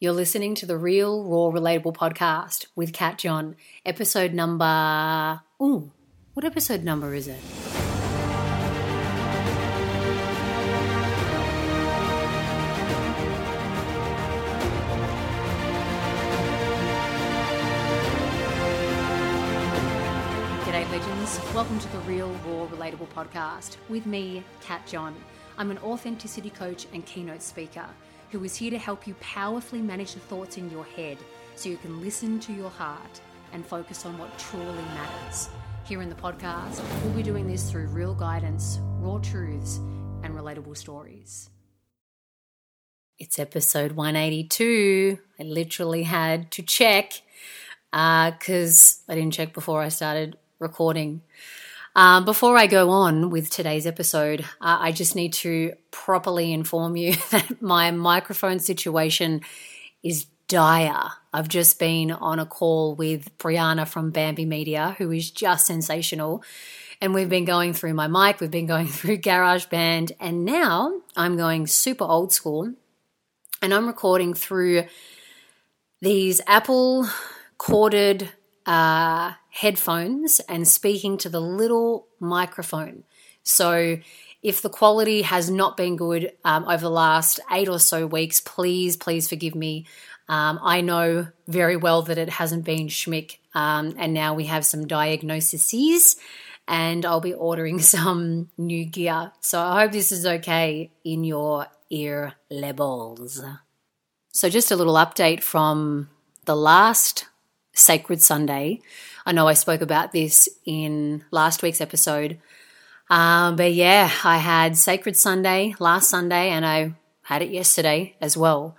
You're listening to the Real Raw Relatable podcast with Kat John, episode number. Ooh, what episode number is it? G'day, legends. Welcome to the Real Raw Relatable podcast with me, Kat John. I'm an authenticity coach and keynote speaker who is here to help you powerfully manage the thoughts in your head so you can listen to your heart and focus on what truly matters. Here in the podcast, we'll be doing this through real guidance, raw truths, and relatable stories. It's episode 182. I literally had to check because uh, I didn't check before I started recording. Um, before I go on with today's episode, uh, I just need to properly inform you that my microphone situation is dire. I've just been on a call with Brianna from Bambi Media, who is just sensational. And we've been going through my mic, we've been going through GarageBand, and now I'm going super old school and I'm recording through these Apple corded uh, headphones and speaking to the little microphone. So, if the quality has not been good um, over the last eight or so weeks, please, please forgive me. Um, I know very well that it hasn't been schmick, um, and now we have some diagnoses, and I'll be ordering some new gear. So I hope this is okay in your ear levels. So, just a little update from the last Sacred Sunday. I know I spoke about this in last week's episode. Um, but yeah, I had Sacred Sunday last Sunday and I had it yesterday as well.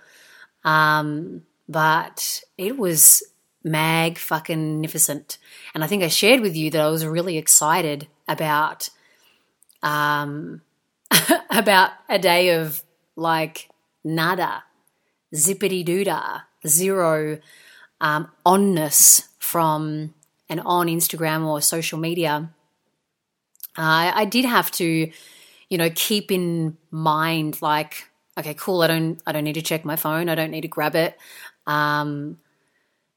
Um, but it was mag fucking magnificent. And I think I shared with you that I was really excited about um, about a day of like nada, zippity doodah, zero um, onness from and on Instagram or social media. Uh, I did have to, you know, keep in mind like, okay, cool. I don't, I don't need to check my phone. I don't need to grab it. Um,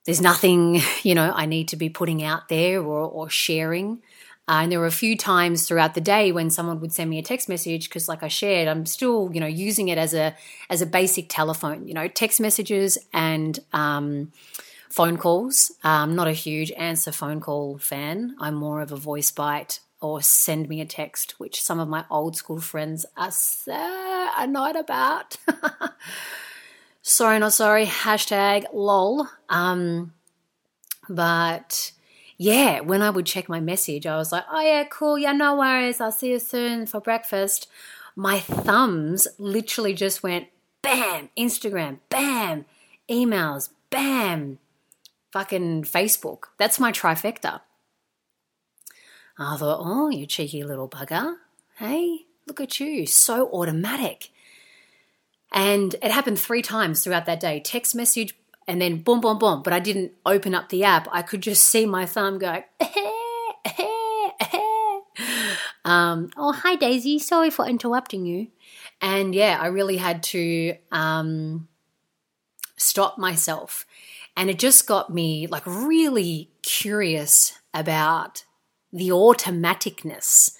there's nothing, you know, I need to be putting out there or, or sharing. Uh, and there were a few times throughout the day when someone would send me a text message because, like I shared, I'm still, you know, using it as a as a basic telephone. You know, text messages and um, phone calls. I'm not a huge answer phone call fan. I'm more of a voice bite or send me a text, which some of my old school friends are so annoyed about. sorry, not sorry. Hashtag lol. Um, but yeah, when I would check my message, I was like, oh yeah, cool. Yeah, no worries. I'll see you soon for breakfast. My thumbs literally just went bam, Instagram, bam, emails, bam, fucking Facebook. That's my trifecta. I thought, oh, you cheeky little bugger. Hey, look at you. So automatic. And it happened three times throughout that day text message, and then boom, boom, boom. But I didn't open up the app. I could just see my thumb go, um, oh, hi, Daisy. Sorry for interrupting you. And yeah, I really had to um, stop myself and it just got me like really curious about the automaticness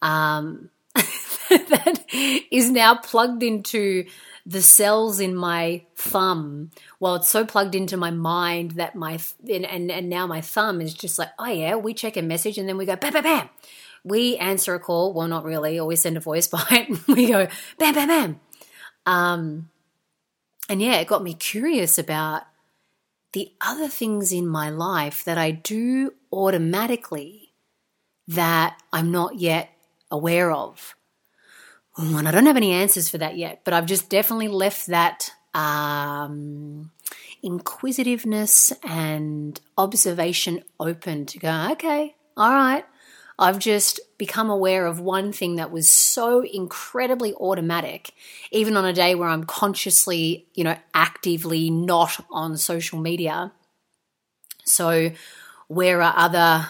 um, that is now plugged into the cells in my thumb. Well, it's so plugged into my mind that my and, and, and now my thumb is just like, oh yeah, we check a message and then we go bam bam bam. We answer a call, well not really, or we send a voice bite. we go bam bam bam. Um, and yeah, it got me curious about the other things in my life that I do automatically that I'm not yet aware of. And I don't have any answers for that yet, but I've just definitely left that um, inquisitiveness and observation open to go, okay, all right, I've just become aware of one thing that was so incredibly automatic, even on a day where I'm consciously, you know, actively not on social media. So, where are other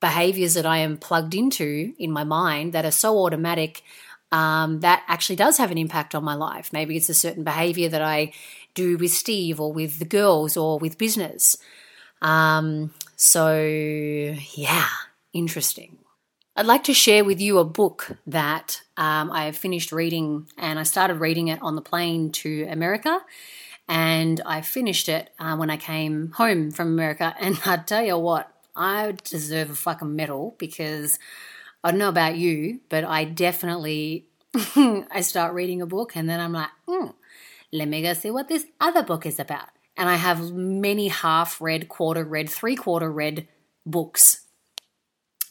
behaviors that I am plugged into in my mind that are so automatic um, that actually does have an impact on my life? Maybe it's a certain behavior that I do with Steve or with the girls or with business. Um, so, yeah, interesting. I'd like to share with you a book that um, I finished reading, and I started reading it on the plane to America, and I finished it uh, when I came home from America. And I tell you what, I deserve a fucking medal because I don't know about you, but I definitely I start reading a book and then I'm like, hmm, let me go see what this other book is about. And I have many half read, quarter read, three quarter read books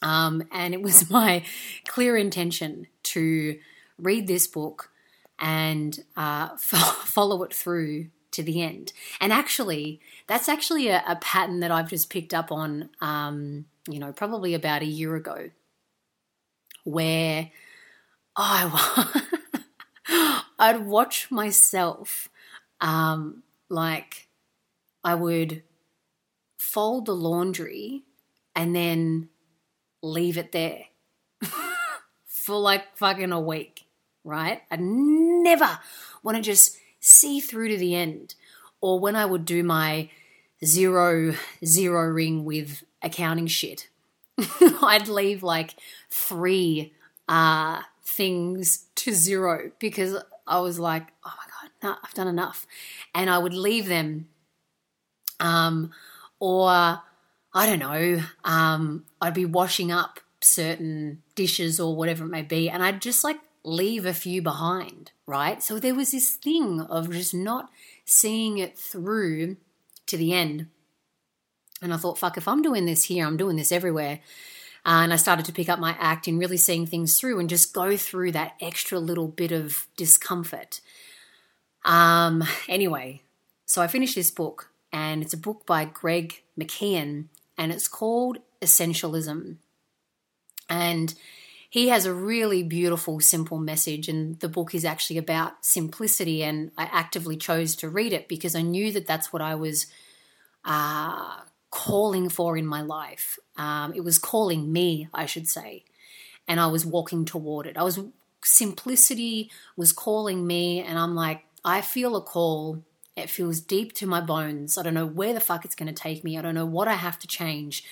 um, and it was my clear intention to read this book and uh, follow it through to the end. And actually, that's actually a, a pattern that I've just picked up on, um, you know, probably about a year ago, where I I'd watch myself, um, like I would fold the laundry and then leave it there for like fucking a week, right? I never want to just see through to the end. Or when I would do my zero zero ring with accounting shit, I'd leave like three uh, things to zero because I was like, oh my god, no, I've done enough, and I would leave them. Um, or I don't know, um, I'd be washing up certain dishes or whatever it may be, and I'd just like leave a few behind, right? So there was this thing of just not seeing it through to the end. And I thought, fuck, if I'm doing this here, I'm doing this everywhere. Uh, and I started to pick up my act in really seeing things through and just go through that extra little bit of discomfort. Um, anyway, so I finished this book, and it's a book by Greg McKeown, and it's called Essentialism. And he has a really beautiful, simple message, and the book is actually about simplicity. And I actively chose to read it because I knew that that's what I was uh, calling for in my life. Um, it was calling me, I should say, and I was walking toward it. I was simplicity was calling me, and I'm like, I feel a call it feels deep to my bones. I don't know where the fuck it's going to take me. I don't know what I have to change,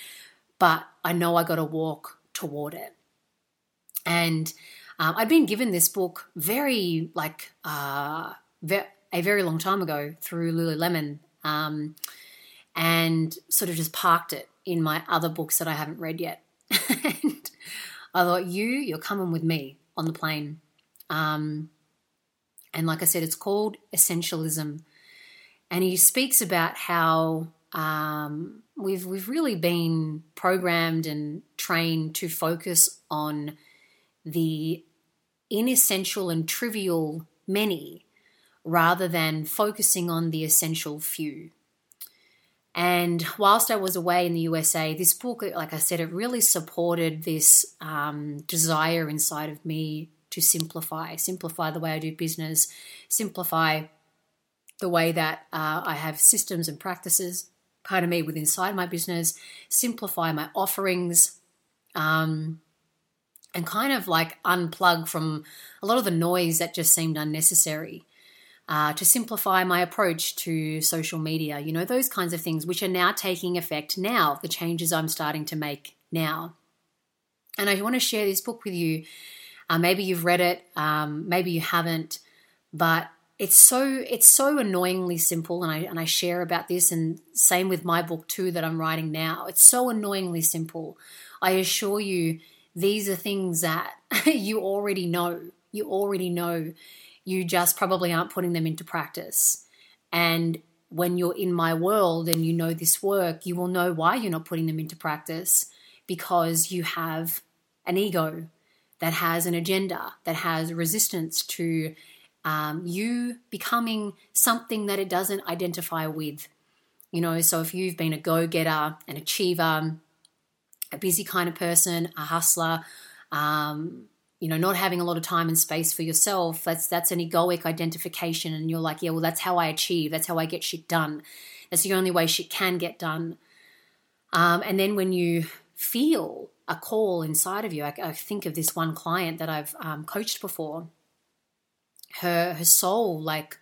but I know I got to walk toward it. And um, I'd been given this book very, like, uh, ve- a very long time ago through Lululemon um, and sort of just parked it in my other books that I haven't read yet. and I thought, you, you're coming with me on the plane. Um, and like I said, it's called Essentialism and he speaks about how um, we've we've really been programmed and trained to focus on the inessential and trivial many rather than focusing on the essential few. And whilst I was away in the USA, this book, like I said, it really supported this um, desire inside of me to simplify, simplify the way I do business, simplify the way that uh, I have systems and practices, part of me, with inside my business, simplify my offerings, um, and kind of like unplug from a lot of the noise that just seemed unnecessary. Uh, to simplify my approach to social media, you know, those kinds of things, which are now taking effect now, the changes I'm starting to make now. And I want to share this book with you. Uh, maybe you've read it, um, maybe you haven't, but it's so it's so annoyingly simple and I and I share about this and same with my book too that I'm writing now. It's so annoyingly simple. I assure you these are things that you already know. You already know. You just probably aren't putting them into practice. And when you're in my world and you know this work, you will know why you're not putting them into practice because you have an ego that has an agenda, that has resistance to um, you becoming something that it doesn't identify with. You know, so if you've been a go getter, an achiever, a busy kind of person, a hustler, um, you know, not having a lot of time and space for yourself, that's that's an egoic identification, and you're like, yeah, well, that's how I achieve, that's how I get shit done. That's the only way shit can get done. Um, and then when you feel a call inside of you, I, I think of this one client that I've um, coached before her her soul like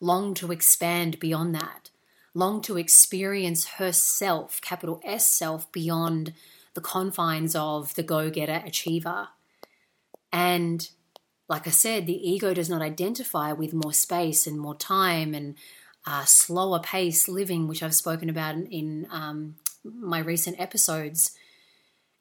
long to expand beyond that, long to experience herself, capital S self, beyond the confines of the go getter achiever. And like I said, the ego does not identify with more space and more time and uh, slower pace living, which I've spoken about in, in um, my recent episodes.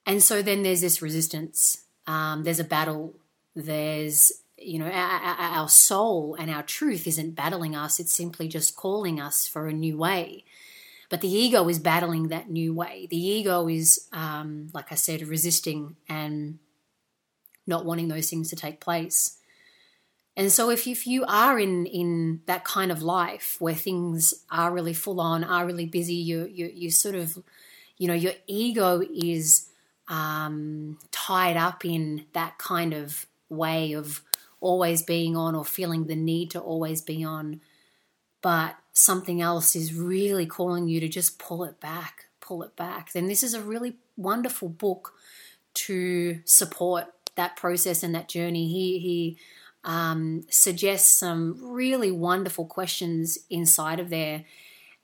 And so then there's this resistance. Um, there's a battle. There's, you know, our, our, soul and our truth isn't battling us, it's simply just calling us for a new way. But the ego is battling that new way. The ego is, um, like I said, resisting and not wanting those things to take place. And so if if you are in in that kind of life where things are really full on, are really busy, you you you sort of, you know, your ego is um, tied up in that kind of way of always being on or feeling the need to always be on, but something else is really calling you to just pull it back, pull it back, then this is a really wonderful book to support that process and that journey. He he um, suggests some really wonderful questions inside of there.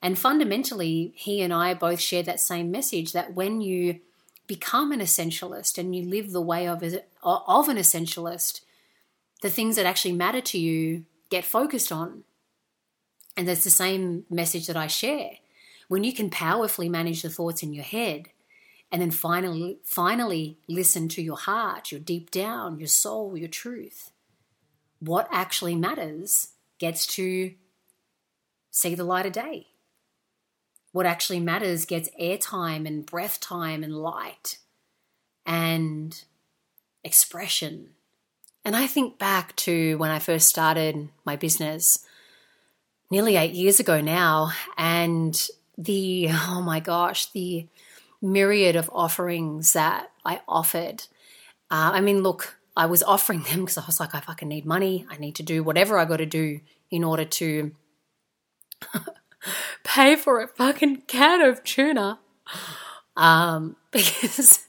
And fundamentally, he and I both share that same message that when you become an essentialist and you live the way of, of an essentialist, the things that actually matter to you get focused on. And that's the same message that I share. When you can powerfully manage the thoughts in your head and then finally finally listen to your heart, your deep down, your soul, your truth, what actually matters gets to see the light of day what actually matters gets airtime and breath time and light and expression. And I think back to when I first started my business nearly eight years ago now, and the, oh my gosh, the myriad of offerings that I offered. Uh, I mean, look, I was offering them because I was like, I fucking need money. I need to do whatever I got to do in order to pay for a fucking can of tuna. Um, because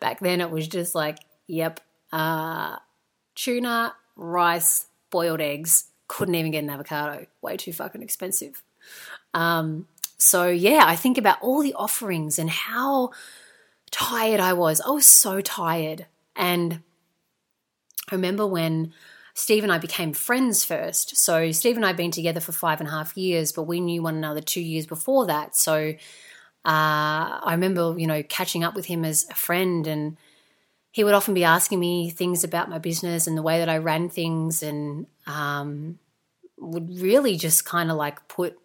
back then it was just like, yep, uh, tuna, rice, boiled eggs. Couldn't even get an avocado. Way too fucking expensive. Um, so yeah, I think about all the offerings and how tired I was. I was so tired. And I remember when Steve and I became friends first. So Steve and I had been together for five and a half years, but we knew one another two years before that. So uh, I remember, you know, catching up with him as a friend, and he would often be asking me things about my business and the way that I ran things, and um, would really just kind of like put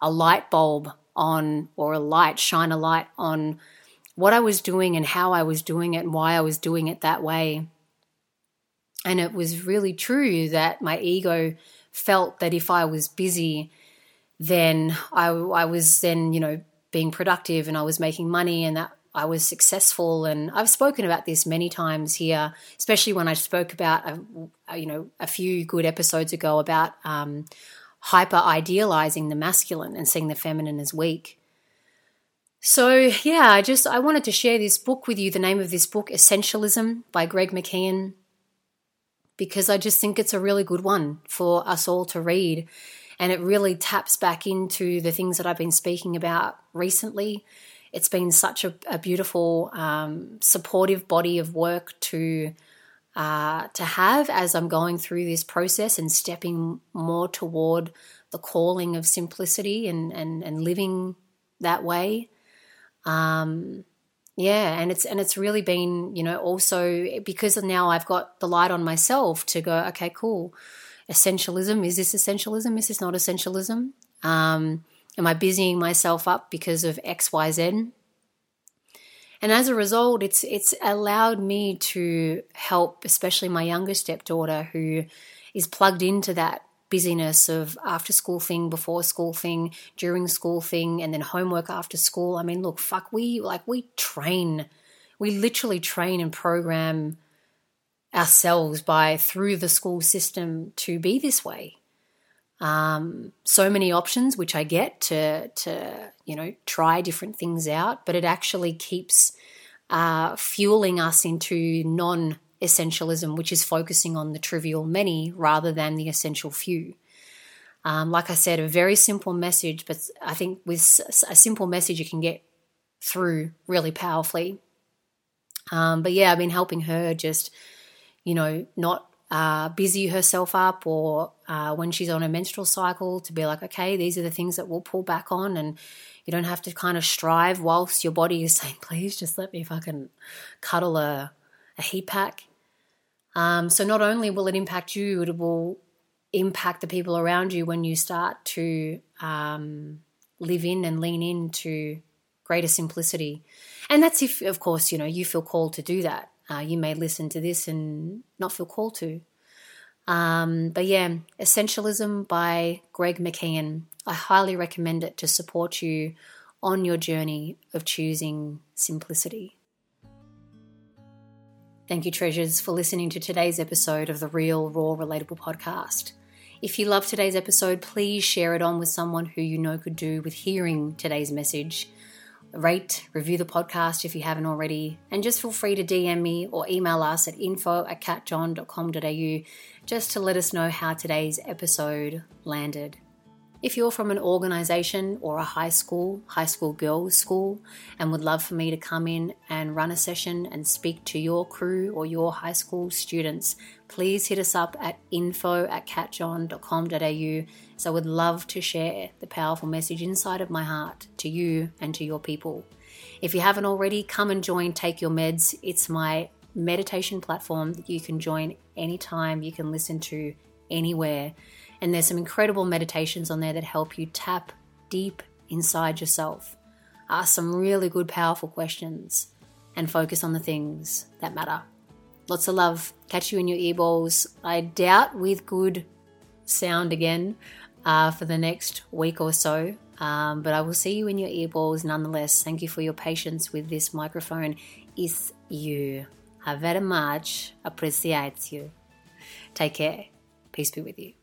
a light bulb on or a light, shine a light on what I was doing and how I was doing it and why I was doing it that way. And it was really true that my ego felt that if I was busy, then I, I was then, you know, being productive and I was making money and that I was successful. And I've spoken about this many times here, especially when I spoke about, a, uh, you know, a few good episodes ago about um, hyper idealizing the masculine and seeing the feminine as weak. So yeah, I just I wanted to share this book with you. The name of this book, Essentialism by Greg McKeown, because I just think it's a really good one for us all to read. And it really taps back into the things that I've been speaking about recently. It's been such a, a beautiful, um, supportive body of work to uh, to have as I'm going through this process and stepping more toward the calling of simplicity and and, and living that way. Um, yeah, and it's and it's really been, you know, also because now I've got the light on myself to go, okay, cool. Essentialism, is this essentialism? Is this not essentialism? Um, am I busying myself up because of X, Y, Z? And as a result, it's it's allowed me to help, especially my younger stepdaughter who is plugged into that busyness of after school thing, before school thing, during school thing, and then homework after school. I mean, look, fuck, we like we train, we literally train and program ourselves by through the school system to be this way. Um, so many options, which I get to to you know try different things out, but it actually keeps uh, fueling us into non essentialism, which is focusing on the trivial many rather than the essential few. Um, like I said, a very simple message, but I think with a simple message, you can get through really powerfully. Um, but yeah, I've been helping her just, you know, not uh, busy herself up or uh, when she's on a menstrual cycle to be like, okay, these are the things that we'll pull back on. And you don't have to kind of strive whilst your body is saying, please just let me fucking cuddle a, a heat pack. Um, so not only will it impact you, it will impact the people around you when you start to um, live in and lean into greater simplicity. And that's if, of course, you know, you feel called to do that. Uh, you may listen to this and not feel called to. Um, but yeah, Essentialism by Greg McKeown. I highly recommend it to support you on your journey of choosing simplicity. Thank you, treasures, for listening to today's episode of the Real, Raw, Relatable podcast. If you love today's episode, please share it on with someone who you know could do with hearing today's message rate, review the podcast if you haven't already, and just feel free to DM me or email us at info at catjohn.com.au just to let us know how today's episode landed. If you're from an organization or a high school, high school girls' school, and would love for me to come in and run a session and speak to your crew or your high school students, please hit us up at info at catjohn.com.au. So I would love to share the powerful message inside of my heart to you and to your people. If you haven't already, come and join Take Your Meds. It's my meditation platform that you can join anytime, you can listen to anywhere. And there's some incredible meditations on there that help you tap deep inside yourself, ask some really good, powerful questions, and focus on the things that matter. Lots of love. Catch you in your earballs. I doubt with good sound again uh, for the next week or so. Um, but I will see you in your earballs nonetheless. Thank you for your patience with this microphone. Is you. I very much appreciate you. Take care. Peace be with you.